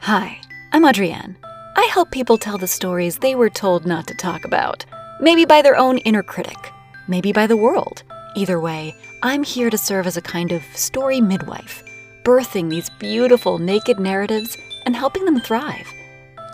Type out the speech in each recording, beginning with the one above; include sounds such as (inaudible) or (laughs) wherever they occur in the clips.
Hi, I'm Adrienne. I help people tell the stories they were told not to talk about. Maybe by their own inner critic, maybe by the world. Either way, I'm here to serve as a kind of story midwife, birthing these beautiful naked narratives and helping them thrive.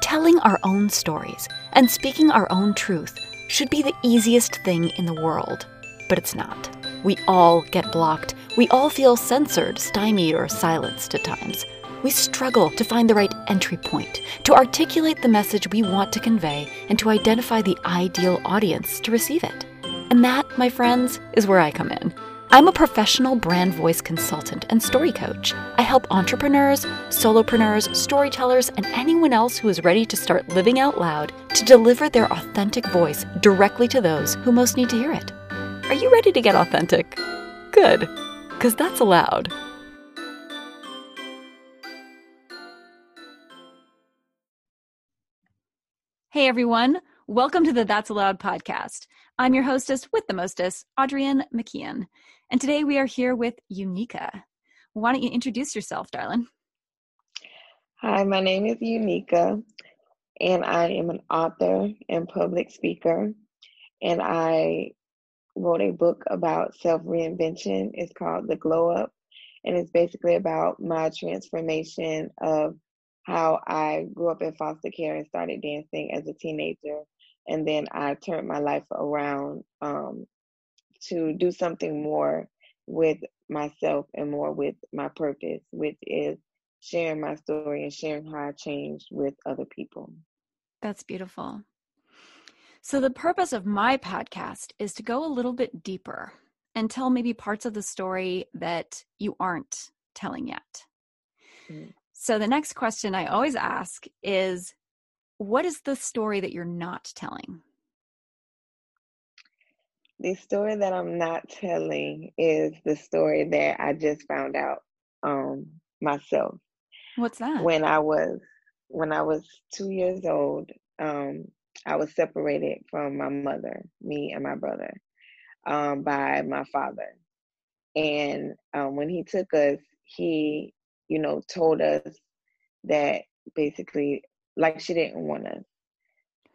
Telling our own stories and speaking our own truth should be the easiest thing in the world, but it's not. We all get blocked. We all feel censored, stymied, or silenced at times. We struggle to find the right entry point, to articulate the message we want to convey, and to identify the ideal audience to receive it. And that, my friends, is where I come in. I'm a professional brand voice consultant and story coach. I help entrepreneurs, solopreneurs, storytellers, and anyone else who is ready to start living out loud to deliver their authentic voice directly to those who most need to hear it. Are you ready to get authentic? Good, because that's allowed. Hey everyone, welcome to the That's Allowed podcast. I'm your hostess with the mostest, Adrienne McKeon. And today we are here with Uniqueka. Why don't you introduce yourself, darling? Hi, my name is Uniqueka, and I am an author and public speaker. And I wrote a book about self reinvention. It's called The Glow Up, and it's basically about my transformation of how I grew up in foster care and started dancing as a teenager. And then I turned my life around um, to do something more with myself and more with my purpose, which is sharing my story and sharing how I changed with other people. That's beautiful. So, the purpose of my podcast is to go a little bit deeper and tell maybe parts of the story that you aren't telling yet. Mm-hmm. So the next question I always ask is what is the story that you're not telling? The story that I'm not telling is the story that I just found out um myself. What's that? When I was when I was 2 years old, um I was separated from my mother, me and my brother, um, by my father. And um, when he took us, he you know, told us that basically like she didn't want us.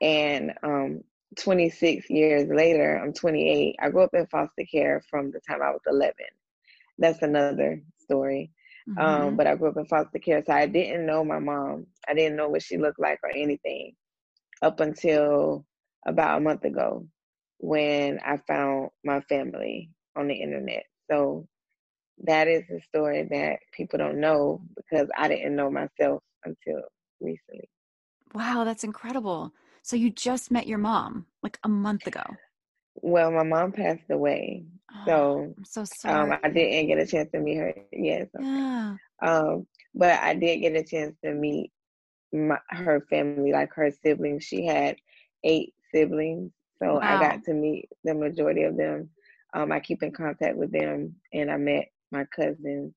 And um 26 years later, I'm 28. I grew up in foster care from the time I was 11. That's another story. Mm-hmm. Um, but I grew up in foster care, so I didn't know my mom. I didn't know what she looked like or anything up until about a month ago when I found my family on the internet. So that is a story that people don't know because I didn't know myself until recently. Wow, that's incredible. So you just met your mom like a month ago. Well, my mom passed away. Oh, so I'm so sorry. Um, I didn't get a chance to meet her. Yes. Yeah. Um, but I did get a chance to meet my, her family, like her siblings. She had eight siblings. So wow. I got to meet the majority of them. Um, I keep in contact with them and I met my cousins.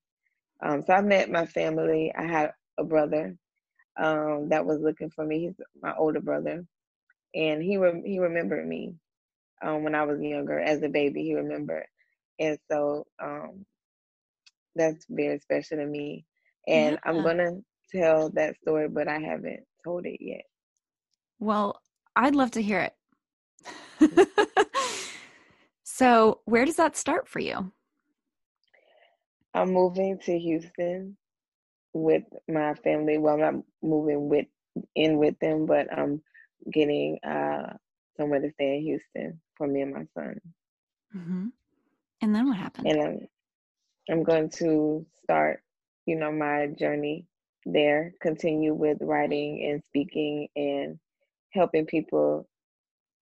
Um, so I met my family. I had a brother um, that was looking for me. He's my older brother, and he re- he remembered me um, when I was younger as a baby. He remembered, and so um, that's very special to me. And yeah. I'm gonna tell that story, but I haven't told it yet. Well, I'd love to hear it. (laughs) (laughs) so, where does that start for you? I'm moving to Houston with my family. Well, I'm not moving with in with them, but I'm getting uh, somewhere to stay in Houston for me and my son. Mm-hmm. And then what happened? And I'm I'm going to start, you know, my journey there. Continue with writing and speaking and helping people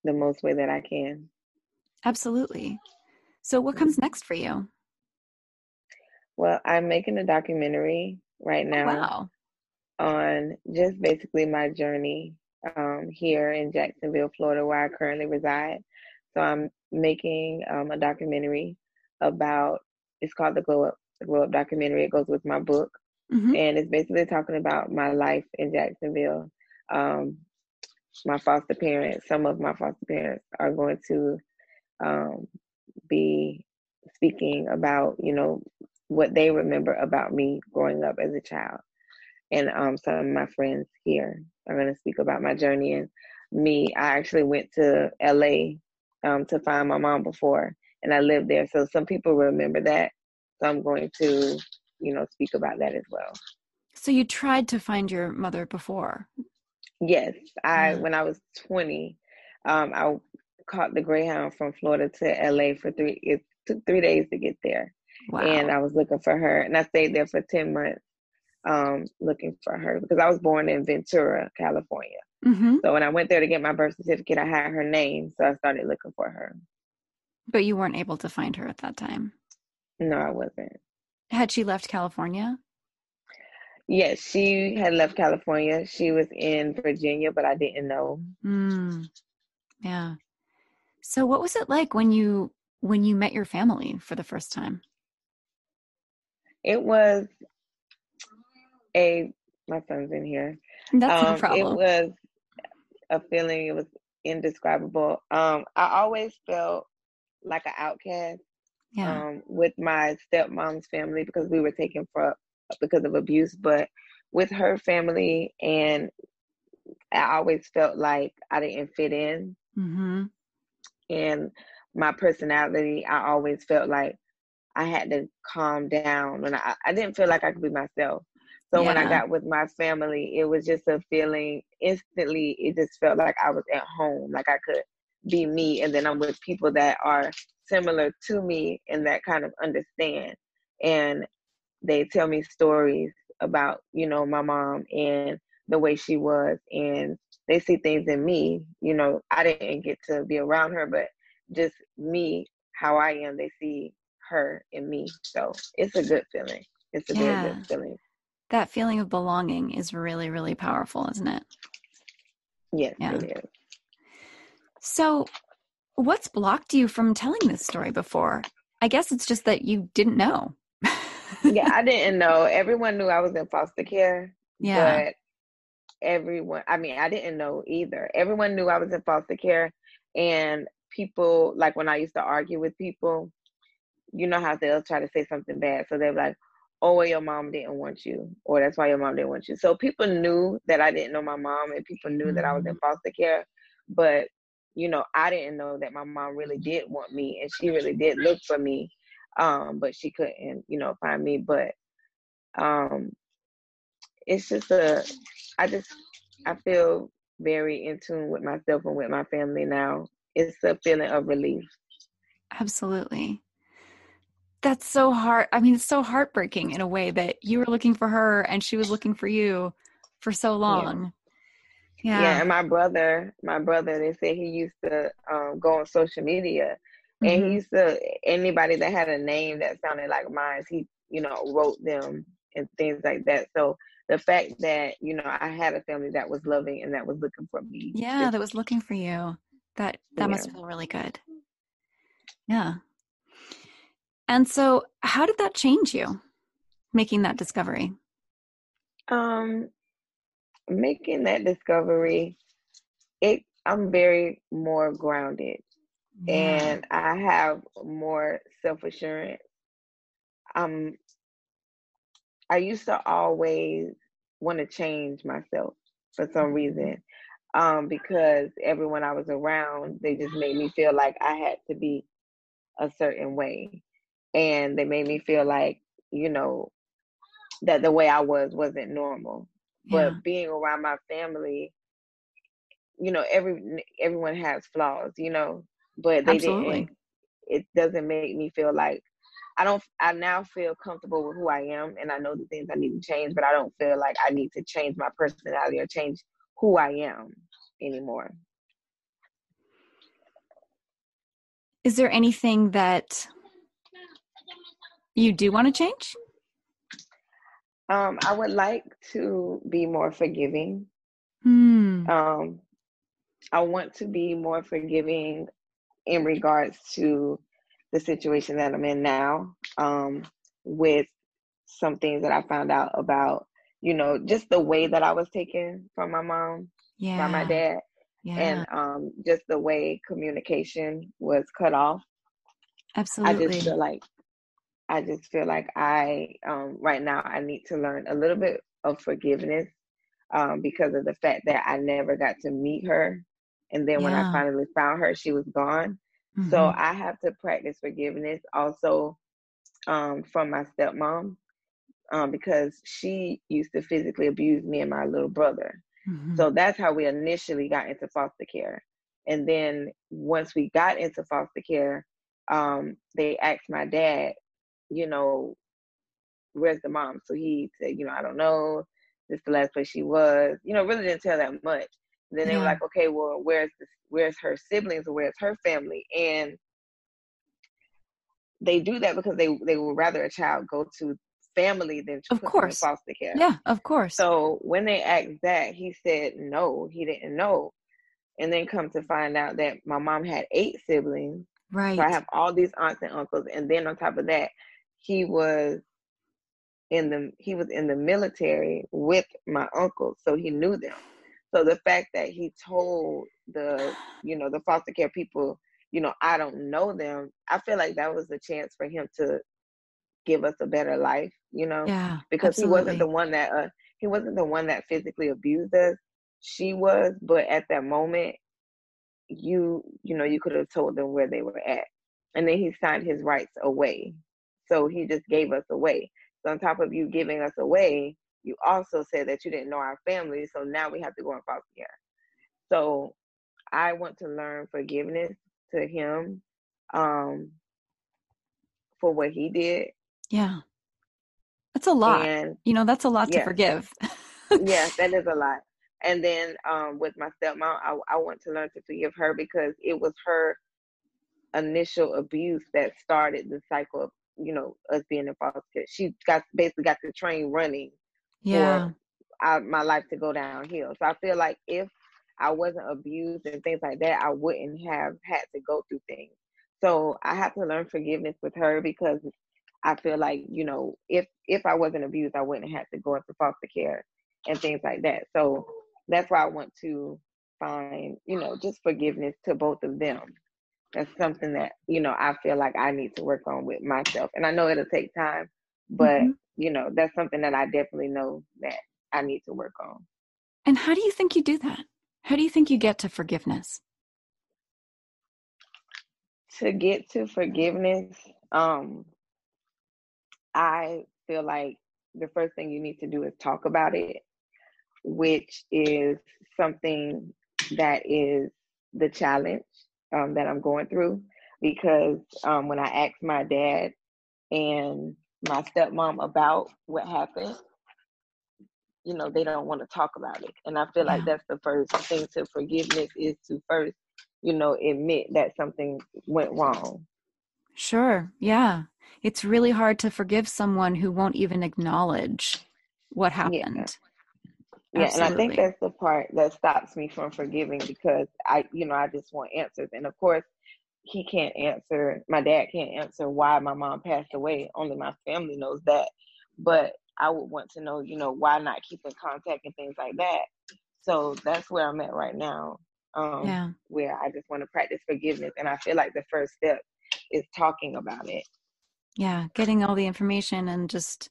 the most way that I can. Absolutely. So, what comes next for you? Well, I'm making a documentary right oh, now wow. on just basically my journey um, here in Jacksonville, Florida, where I currently reside. So I'm making um, a documentary about. It's called the Glow Up. The Glow Up documentary. It goes with my book, mm-hmm. and it's basically talking about my life in Jacksonville. Um, my foster parents, some of my foster parents are going to um, be speaking about, you know, what they remember about me growing up as a child. and um, some of my friends here are going to speak about my journey. And me, I actually went to LA um, to find my mom before, and I lived there. So some people remember that. So I'm going to, you know, speak about that as well. So you tried to find your mother before? Yes, I when I was 20, um, I caught the Greyhound from Florida to LA for three. It took three days to get there, wow. and I was looking for her, and I stayed there for 10 months, um, looking for her because I was born in Ventura, California. Mm-hmm. So when I went there to get my birth certificate, I had her name, so I started looking for her. But you weren't able to find her at that time. No, I wasn't. Had she left California? Yes, she had left California. She was in Virginia, but I didn't know. Mm. Yeah. So what was it like when you when you met your family for the first time? It was a my son's in here. That's um, no problem. It was a feeling. It was indescribable. Um, I always felt like an outcast. Yeah. Um, with my stepmom's family because we were taken for because of abuse, but with her family and I always felt like I didn't fit in. Mm-hmm. And my personality, I always felt like I had to calm down when I, I didn't feel like I could be myself. So yeah. when I got with my family, it was just a feeling instantly, it just felt like I was at home, like I could be me. And then I'm with people that are similar to me and that kind of understand. And they tell me stories about you know my mom and the way she was and they see things in me you know i didn't get to be around her but just me how i am they see her and me so it's a good feeling it's a yeah. very good feeling that feeling of belonging is really really powerful isn't it yes yeah. it is so what's blocked you from telling this story before i guess it's just that you didn't know yeah, I (laughs) didn't know. Everyone knew I was in foster care. Yeah. But everyone, I mean, I didn't know either. Everyone knew I was in foster care. And people, like when I used to argue with people, you know how they'll try to say something bad. So they're like, oh, well, your mom didn't want you, or that's why your mom didn't want you. So people knew that I didn't know my mom, and people knew mm-hmm. that I was in mm-hmm. foster care. But, you know, I didn't know that my mom really did want me, and she really did look for me um, but she couldn't, you know, find me. But um, it's just a, I just, I feel very in tune with myself and with my family now. It's a feeling of relief. Absolutely. That's so hard. I mean, it's so heartbreaking in a way that you were looking for her and she was looking for you for so long. Yeah. Yeah. yeah and my brother, my brother, they say he used to um, go on social media Mm-hmm. And he used to anybody that had a name that sounded like mine, he you know wrote them and things like that. So the fact that you know I had a family that was loving and that was looking for me, yeah, that was looking for you. That that yeah. must feel really good. Yeah. And so, how did that change you, making that discovery? Um, making that discovery, it I'm very more grounded and I have more self assurance. Um, I used to always want to change myself for some reason, um, because everyone I was around, they just made me feel like I had to be a certain way, and they made me feel like you know that the way I was wasn't normal. Yeah. But being around my family, you know, every everyone has flaws, you know, but they Absolutely. didn't. It doesn't make me feel like I don't. I now feel comfortable with who I am, and I know the things I need to change. But I don't feel like I need to change my personality or change who I am anymore. Is there anything that you do want to change? Um, I would like to be more forgiving. Hmm. Um, I want to be more forgiving in regards to the situation that I'm in now, um, with some things that I found out about, you know, just the way that I was taken from my mom, yeah. by my dad, yeah. and um, just the way communication was cut off. Absolutely. I just feel like I just feel like I um, right now I need to learn a little bit of forgiveness um, because of the fact that I never got to meet her. And then yeah. when I finally found her, she was gone. Mm-hmm. So I have to practice forgiveness also um, from my stepmom um, because she used to physically abuse me and my little brother. Mm-hmm. So that's how we initially got into foster care. And then once we got into foster care, um, they asked my dad, you know, where's the mom? So he said, you know, I don't know. This is the last place she was. You know, really didn't tell that much. And then yeah. they were like, okay, well, where's this, where's her siblings or where's her family? And they do that because they they would rather a child go to family than to of course foster care. Yeah, of course. So when they asked that, he said no, he didn't know. And then come to find out that my mom had eight siblings. Right. So I have all these aunts and uncles, and then on top of that, he was in the he was in the military with my uncle, so he knew them. So the fact that he told the you know the foster care people, you know, I don't know them, I feel like that was a chance for him to give us a better life, you know? Yeah. Because absolutely. he wasn't the one that uh he wasn't the one that physically abused us. She was, but at that moment you you know, you could have told them where they were at. And then he signed his rights away. So he just gave us away. So on top of you giving us away, you also said that you didn't know our family. So now we have to go and foster care. So I want to learn forgiveness to him um, for what he did yeah. That's a lot. And, you know, that's a lot to forgive. yes, (laughs) that is a lot. And then um, with my stepmom, I, I want to learn to forgive her because it was her initial abuse that started the cycle of, you know, us being in foster care. She got basically got the train running yeah. for my life to go downhill. So I feel like if I wasn't abused and things like that, I wouldn't have had to go through things. So I have to learn forgiveness with her because I feel like you know if if I wasn't abused, I wouldn't have to go into foster care and things like that. So that's why I want to find you know just forgiveness to both of them. That's something that you know I feel like I need to work on with myself, and I know it'll take time, but mm-hmm. you know that's something that I definitely know that I need to work on. And how do you think you do that? How do you think you get to forgiveness? To get to forgiveness, um, I feel like the first thing you need to do is talk about it, which is something that is the challenge um, that I'm going through. Because um, when I asked my dad and my stepmom about what happened, you know, they don't want to talk about it. And I feel yeah. like that's the first thing to forgiveness is to first, you know, admit that something went wrong. Sure. Yeah it's really hard to forgive someone who won't even acknowledge what happened. Yeah. and I think that's the part that stops me from forgiving because I, you know, I just want answers. And of course, he can't answer, my dad can't answer why my mom passed away. Only my family knows that. But I would want to know, you know, why not keep in contact and things like that. So that's where I'm at right now. Um, yeah. Where I just want to practice forgiveness. And I feel like the first step is talking about it yeah getting all the information and just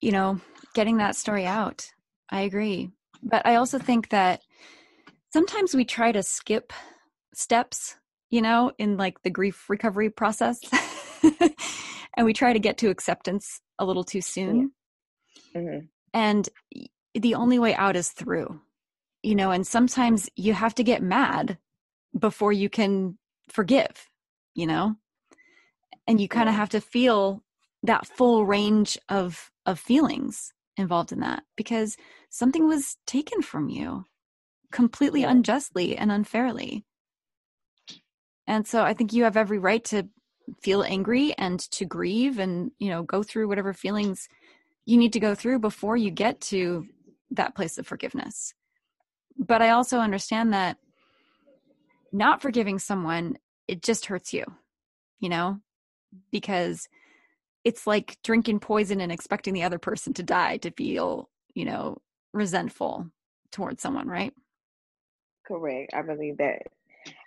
you know getting that story out i agree. But i also think that sometimes we try to skip steps you know in like the grief recovery process (laughs) and we try to get to acceptance a little too soon. Mm-hmm. and the only way out is through you know and sometimes you have to get mad before you can forgive you know? And you kind of have to feel that full range of of feelings involved in that because something was taken from you completely unjustly and unfairly. And so i think you have every right to feel angry and to grieve and you know go through whatever feelings you need to go through before you get to that place of forgiveness. But i also understand that not forgiving someone it just hurts you you know because it's like drinking poison and expecting the other person to die to feel, you know, resentful towards someone, right? Correct. I believe that.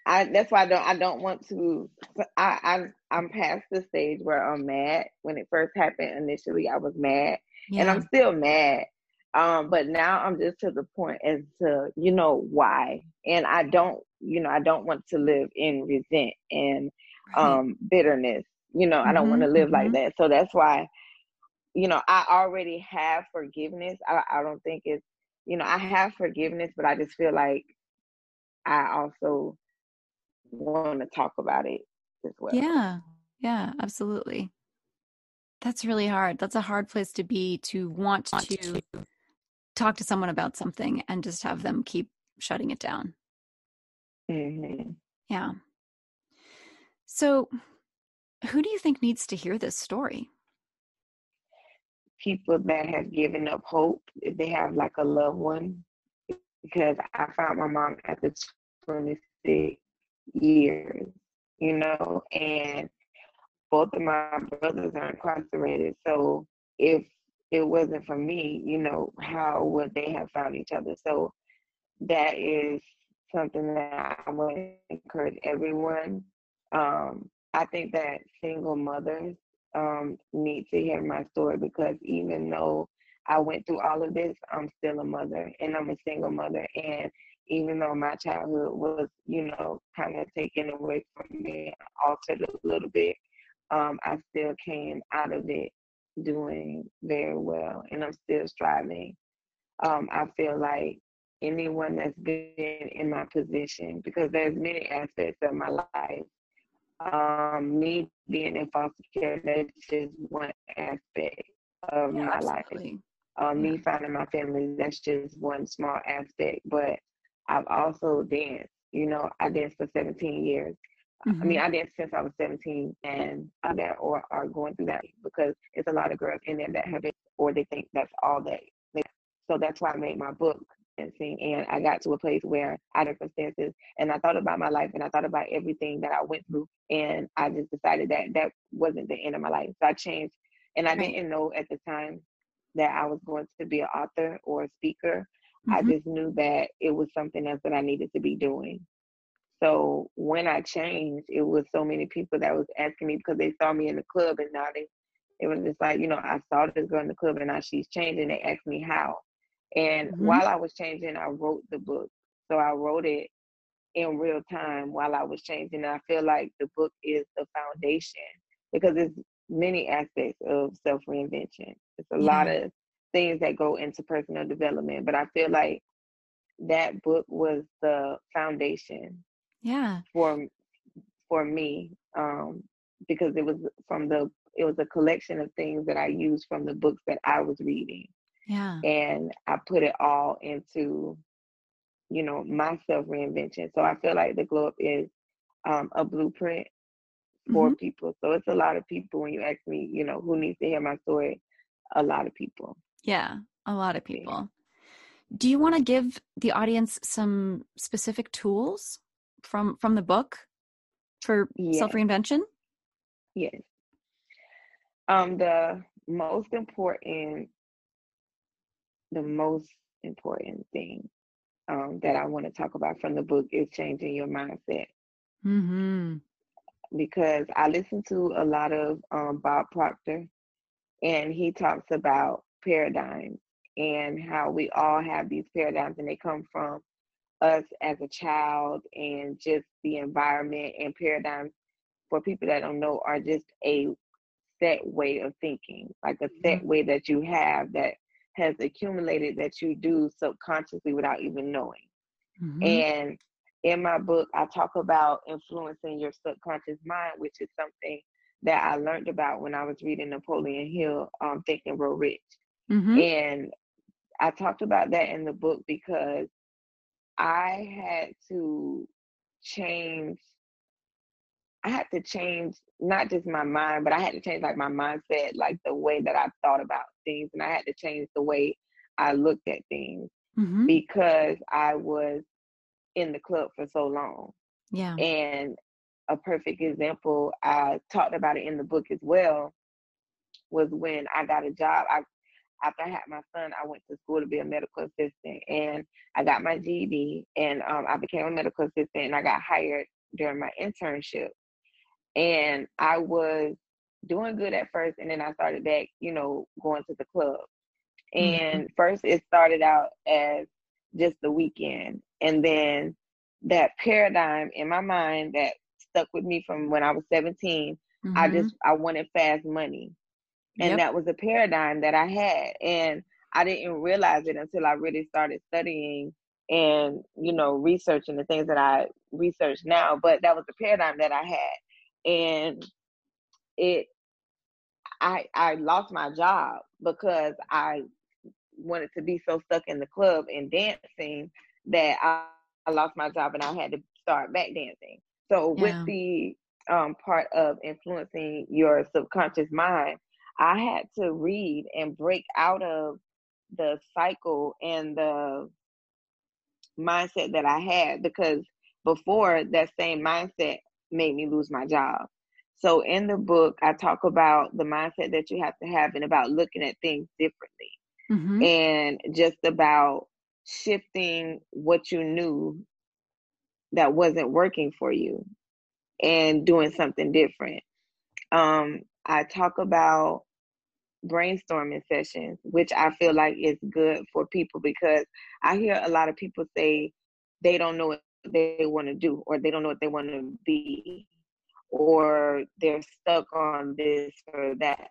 I that's why I don't I don't want to I, I I'm past the stage where I'm mad. When it first happened initially I was mad. Yeah. And I'm still mad. Um, but now I'm just to the point as to, you know, why. And I don't, you know, I don't want to live in resent and right. um bitterness. You know, mm-hmm, I don't want to live mm-hmm. like that. So that's why, you know, I already have forgiveness. I, I don't think it's, you know, I have forgiveness, but I just feel like I also want to talk about it as well. Yeah. Yeah, absolutely. That's really hard. That's a hard place to be to want to talk to someone about something and just have them keep shutting it down. Mm-hmm. Yeah. So, who do you think needs to hear this story? People that have given up hope, if they have like a loved one, because I found my mom at the 26 years, you know, and both of my brothers are incarcerated. So if it wasn't for me, you know, how would they have found each other? So that is something that I would encourage everyone. Um, I think that single mothers um, need to hear my story because even though I went through all of this, I'm still a mother and I'm a single mother. And even though my childhood was, you know, kind of taken away from me, altered a little bit, um, I still came out of it doing very well and I'm still striving. Um, I feel like anyone that's been in my position, because there's many aspects of my life. Um, me being in foster care, that's just one aspect of yeah, my absolutely. life. Um. Me finding my family, that's just one small aspect. But I've also danced. You know, I danced for 17 years. Mm-hmm. I mean, mm-hmm. I danced since I was 17 and that or are going through that because it's a lot of girls in there that have it or they think that's all they, so that's why I made my book and I got to a place where I had circumstances and I thought about my life and I thought about everything that I went through and I just decided that that wasn't the end of my life. So I changed and I didn't know at the time that I was going to be an author or a speaker. Mm-hmm. I just knew that it was something else that I needed to be doing. So when I changed, it was so many people that was asking me because they saw me in the club and now they it was just like, you know, I saw this girl in the club and now she's changing. They asked me how. And mm-hmm. while I was changing, I wrote the book. So I wrote it in real time while I was changing. And I feel like the book is the foundation because there's many aspects of self reinvention. It's a yeah. lot of things that go into personal development. But I feel like that book was the foundation yeah for for me um because it was from the it was a collection of things that i used from the books that i was reading yeah and i put it all into you know my self reinvention so i feel like the glow up is um, a blueprint for mm-hmm. people so it's a lot of people when you ask me you know who needs to hear my story a lot of people yeah a lot of people yeah. do you want to give the audience some specific tools from from the book for yes. self reinvention? Yes. Um, the most important, the most important thing um, that I want to talk about from the book is changing your mindset. Mm-hmm. Because I listen to a lot of um, Bob Proctor, and he talks about paradigms and how we all have these paradigms, and they come from us as a child and just the environment and paradigms for people that don't know are just a set way of thinking, like a set mm-hmm. way that you have that has accumulated that you do subconsciously without even knowing. Mm-hmm. And in my book, I talk about influencing your subconscious mind, which is something that I learned about when I was reading Napoleon Hill, um, Think and Grow Rich. Mm-hmm. And I talked about that in the book because I had to change. I had to change not just my mind, but I had to change like my mindset, like the way that I thought about things, and I had to change the way I looked at things mm-hmm. because I was in the club for so long. Yeah. And a perfect example, I talked about it in the book as well, was when I got a job. I after I had my son, I went to school to be a medical assistant, and I got my GED, and um, I became a medical assistant, and I got hired during my internship, and I was doing good at first, and then I started back, you know, going to the club, And mm-hmm. first, it started out as just the weekend. And then that paradigm in my mind that stuck with me from when I was 17, mm-hmm. I just, I wanted fast money. And yep. that was a paradigm that I had. And I didn't realize it until I really started studying and, you know, researching the things that I research now. But that was the paradigm that I had. And it, I, I lost my job because I wanted to be so stuck in the club and dancing that I, I lost my job and I had to start back dancing. So yeah. with the um, part of influencing your subconscious mind, I had to read and break out of the cycle and the mindset that I had because before that same mindset made me lose my job. So in the book, I talk about the mindset that you have to have and about looking at things differently mm-hmm. and just about shifting what you knew that wasn't working for you and doing something different. Um, I talk about brainstorming sessions, which I feel like is good for people because I hear a lot of people say they don't know they want to do or they don't know what they want to be or they're stuck on this or that.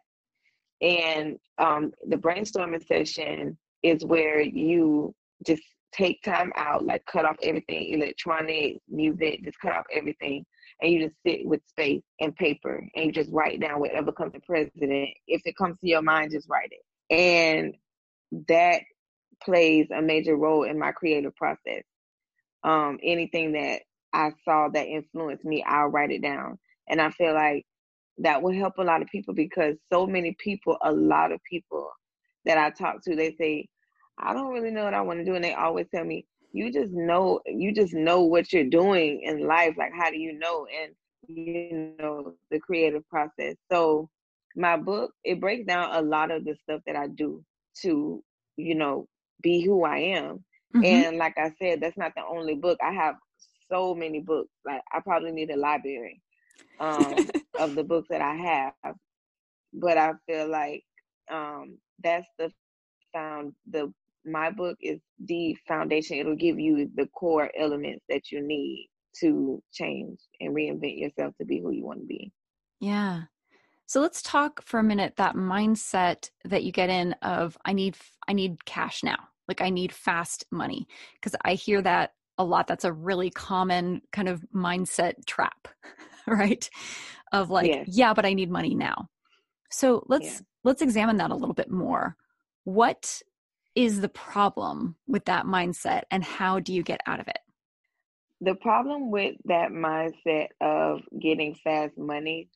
And um, the brainstorming session is where you just take time out, like cut off everything, electronic, music, just cut off everything. And you just sit with space and paper and you just write down whatever comes to president. If it comes to your mind, just write it. And that plays a major role in my creative process. Um, anything that I saw that influenced me, I'll write it down. And I feel like that will help a lot of people because so many people, a lot of people that I talk to, they say, I don't really know what I want to do. And they always tell me, you just know, you just know what you're doing in life. Like, how do you know? And, you know, the creative process. So, my book, it breaks down a lot of the stuff that I do to, you know, be who I am. Mm-hmm. And like I said, that's not the only book. I have so many books. Like, I probably need a library um, (laughs) of the books that I have. But I feel like um, that's the found the my book is the foundation. It'll give you the core elements that you need to change and reinvent yourself to be who you want to be. Yeah. So let's talk for a minute that mindset that you get in of I need I need cash now. Like I need fast money because I hear that a lot. That's a really common kind of mindset trap, (laughs) right? Of like, yes. yeah, but I need money now. So let's yeah. let's examine that a little bit more. What is the problem with that mindset and how do you get out of it? The problem with that mindset of getting fast money,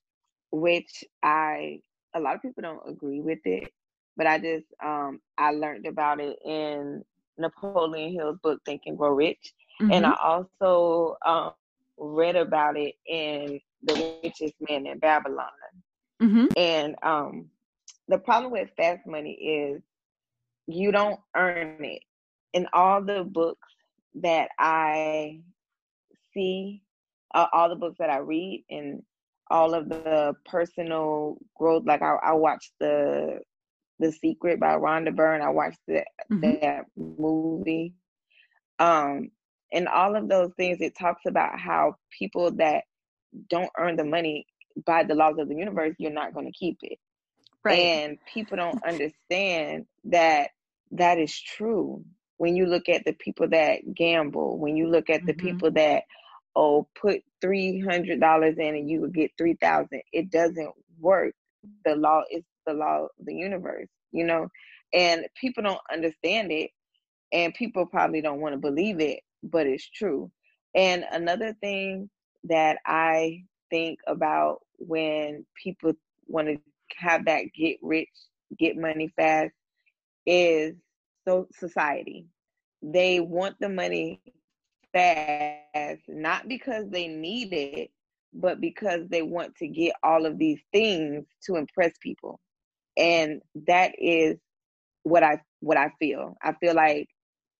which I, a lot of people don't agree with it, but I just, um, I learned about it in Napoleon Hill's book, Think and Grow Rich. Mm-hmm. And I also um, read about it in The Richest Man in Babylon. Mm-hmm. And um, the problem with fast money is you don't earn it. In all the books that I see, uh, all the books that I read, and all of the personal growth, like I, I watched the the Secret by Rhonda Byrne. I watched the, mm-hmm. that movie. Um, and all of those things, it talks about how people that don't earn the money by the laws of the universe, you're not going to keep it. Right. And people don't understand that that is true when you look at the people that gamble when you look at the mm-hmm. people that oh put three hundred dollars in and you would get three thousand it doesn't work the law is the law of the universe you know and people don't understand it and people probably don't want to believe it but it's true and another thing that i think about when people want to have that get rich get money fast is so society. They want the money fast, not because they need it, but because they want to get all of these things to impress people. And that is what I what I feel. I feel like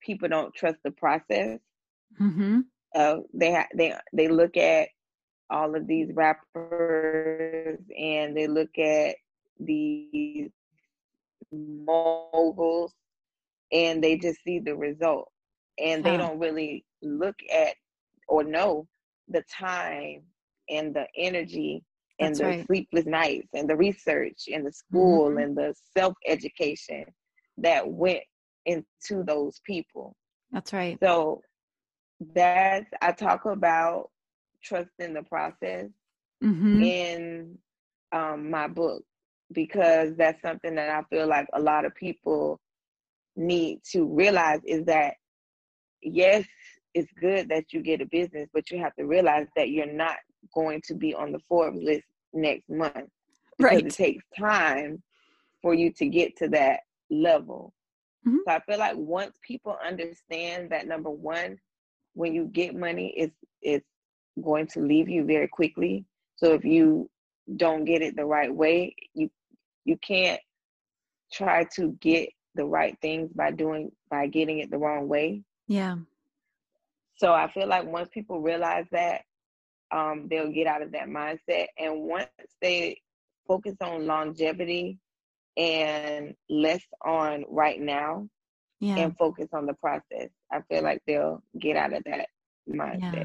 people don't trust the process. Mm-hmm. Uh, they ha- they they look at all of these rappers and they look at these moguls and they just see the result and they don't really look at or know the time and the energy and That's the right. sleepless nights and the research and the school Mhm. and the self education that went into those people. That's right. So that's I talk about trust in the process Mm-hmm. in um, my book because that's something that I feel like a lot of people need to realize is that yes, it's good that you get a business, but you have to realize that you're not going to be on the Forbes list next month Right. it takes time for you to get to that level. Mhm. So I feel like once people understand that number one, when you get money, it's it's going to leave you very quickly. So if you don't get it the right way, you you can't try to get the right things by doing by getting it the wrong way. Yeah. So I feel like once people realize that, um, they'll get out of that mindset. And once they focus on longevity and less on right now Yeah. and focus on the process, I feel like they'll get out of that mindset. Yeah.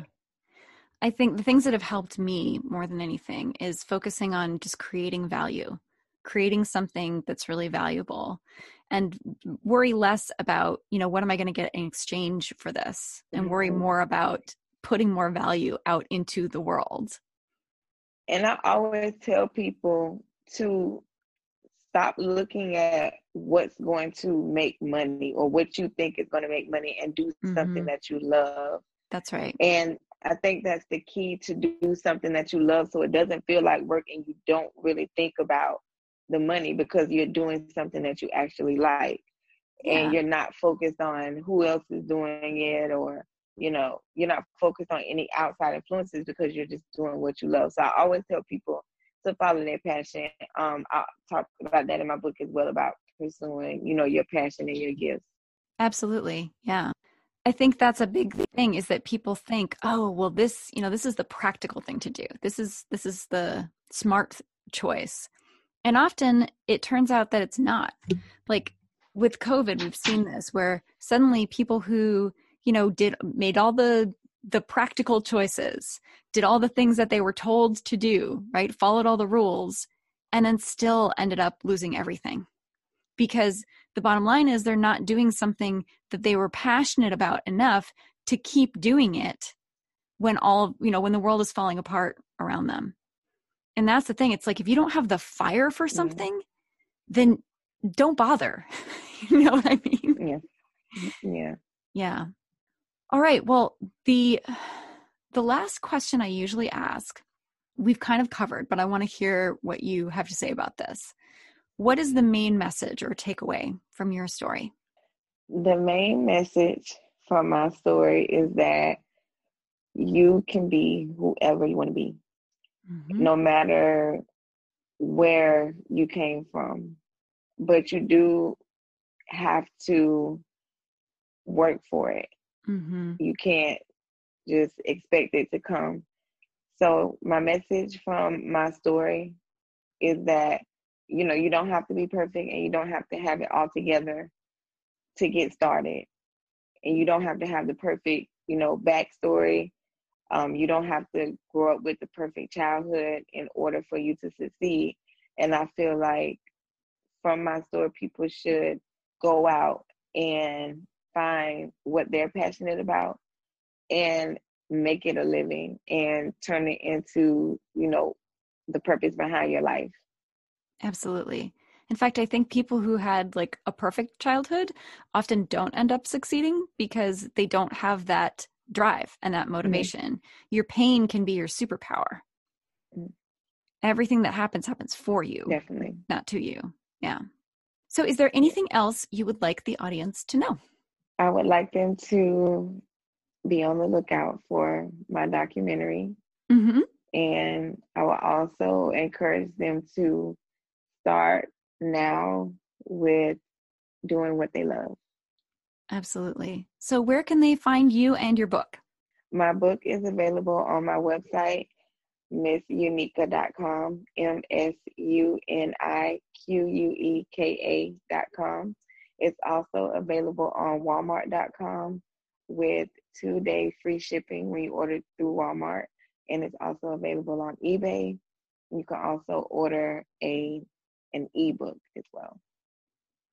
I think the things that have helped me more than anything is focusing on just creating value, creating something that's really valuable and worry less about, you know, what am I going to get in exchange for this and worry Mhm. more about putting more value out into the world. And I always tell people to stop looking at what's going to make money or what you think is going to make money and do something Mhm. that you love. That's right. And I think that's the key to do something that you love so it doesn't feel like work and you don't really think about the money because you're doing something that you actually like Yeah. and you're not focused on who else is doing it or you know you're not focused on any outside influences because you're just doing what you love so i always tell people to follow their passion um i talk about that in my book as well about pursuing you know your passion and your gifts Absolutely. Yeah. I think that's a big thing is that people think, "Oh, well this, you know, this is the practical thing to do. This is this is the smart choice." And often it turns out that it's not. Like with COVID, we've seen this where suddenly people who, you know, did made all the the practical choices, did all the things that they were told to do, right? Followed all the rules and then still ended up losing everything. Because the bottom line is they're not doing something that they were passionate about enough to keep doing it when all you know when the world is falling apart around them. And that's the thing it's like if you don't have the fire for Yeah. something then don't bother. (laughs) You know what i mean? Yeah. Mm-hmm. Yeah. Yeah all right well the the last question i usually ask we've kind of covered but i want to hear what you have to say about this what is the main message or takeaway from your story the main message from my story is that you can be whoever you want to be Mhm. no matter where you came from. But you do have to work for it. Mhm. You can't just expect it to come. So, my message from my story is that, you know, you don't have to be perfect and you don't have to have it all together to get started. And you don't have to have the perfect, you know, backstory um, you don't have to grow up with the perfect childhood in order for you to succeed. And I feel like from my story, people should go out and find what they're passionate about and make it a living and turn it into, you know, the purpose behind your life. Absolutely. In fact, I think people who had like a perfect childhood often don't end up succeeding because they don't have that drive and that motivation. Your pain can be your superpower. Mm. Everything that happens happens for you, Definitely. not to you. Yeah. So, is there anything else you would like the audience to know? I would like them to be on the lookout for my documentary. Mm-hmm. And I will also encourage them to start now with doing what they love. Absolutely. So, where can they find you and your book? My book is available on my website, msuniqueka.com, M S U N I Q U E K A.com. It's also available on Walmart.com with two day free shipping when you order through Walmart. And it's also available on eBay. You can also order a an ebook as well.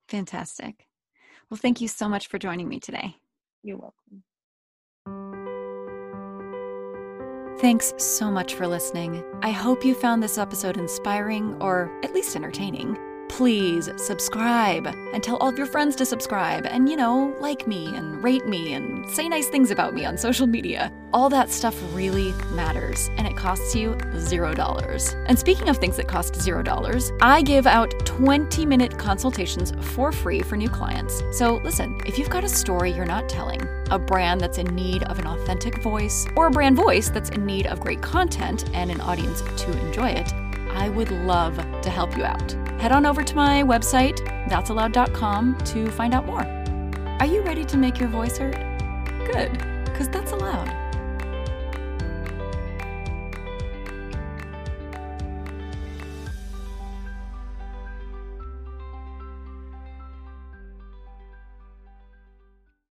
Fantastic. Well, thank you so much for joining me today. You're welcome. Thanks so much for listening. I hope you found this episode inspiring or at least entertaining please subscribe and tell all of your friends to subscribe and, you know, like me and rate me and say nice things about me on social media. All that stuff really matters and it costs you zero dollars. And speaking of things that cost zero dollars, I give out 20 minute consultations for free for new clients. So listen, if you've got a story you're not telling, a brand that's in need of an authentic voice, or a brand voice that's in need of great content and an audience to enjoy it, I would love to help you out head on over to my website, that'sallowed.com, to find out more. Are you ready to make your voice heard? Good, because that's allowed.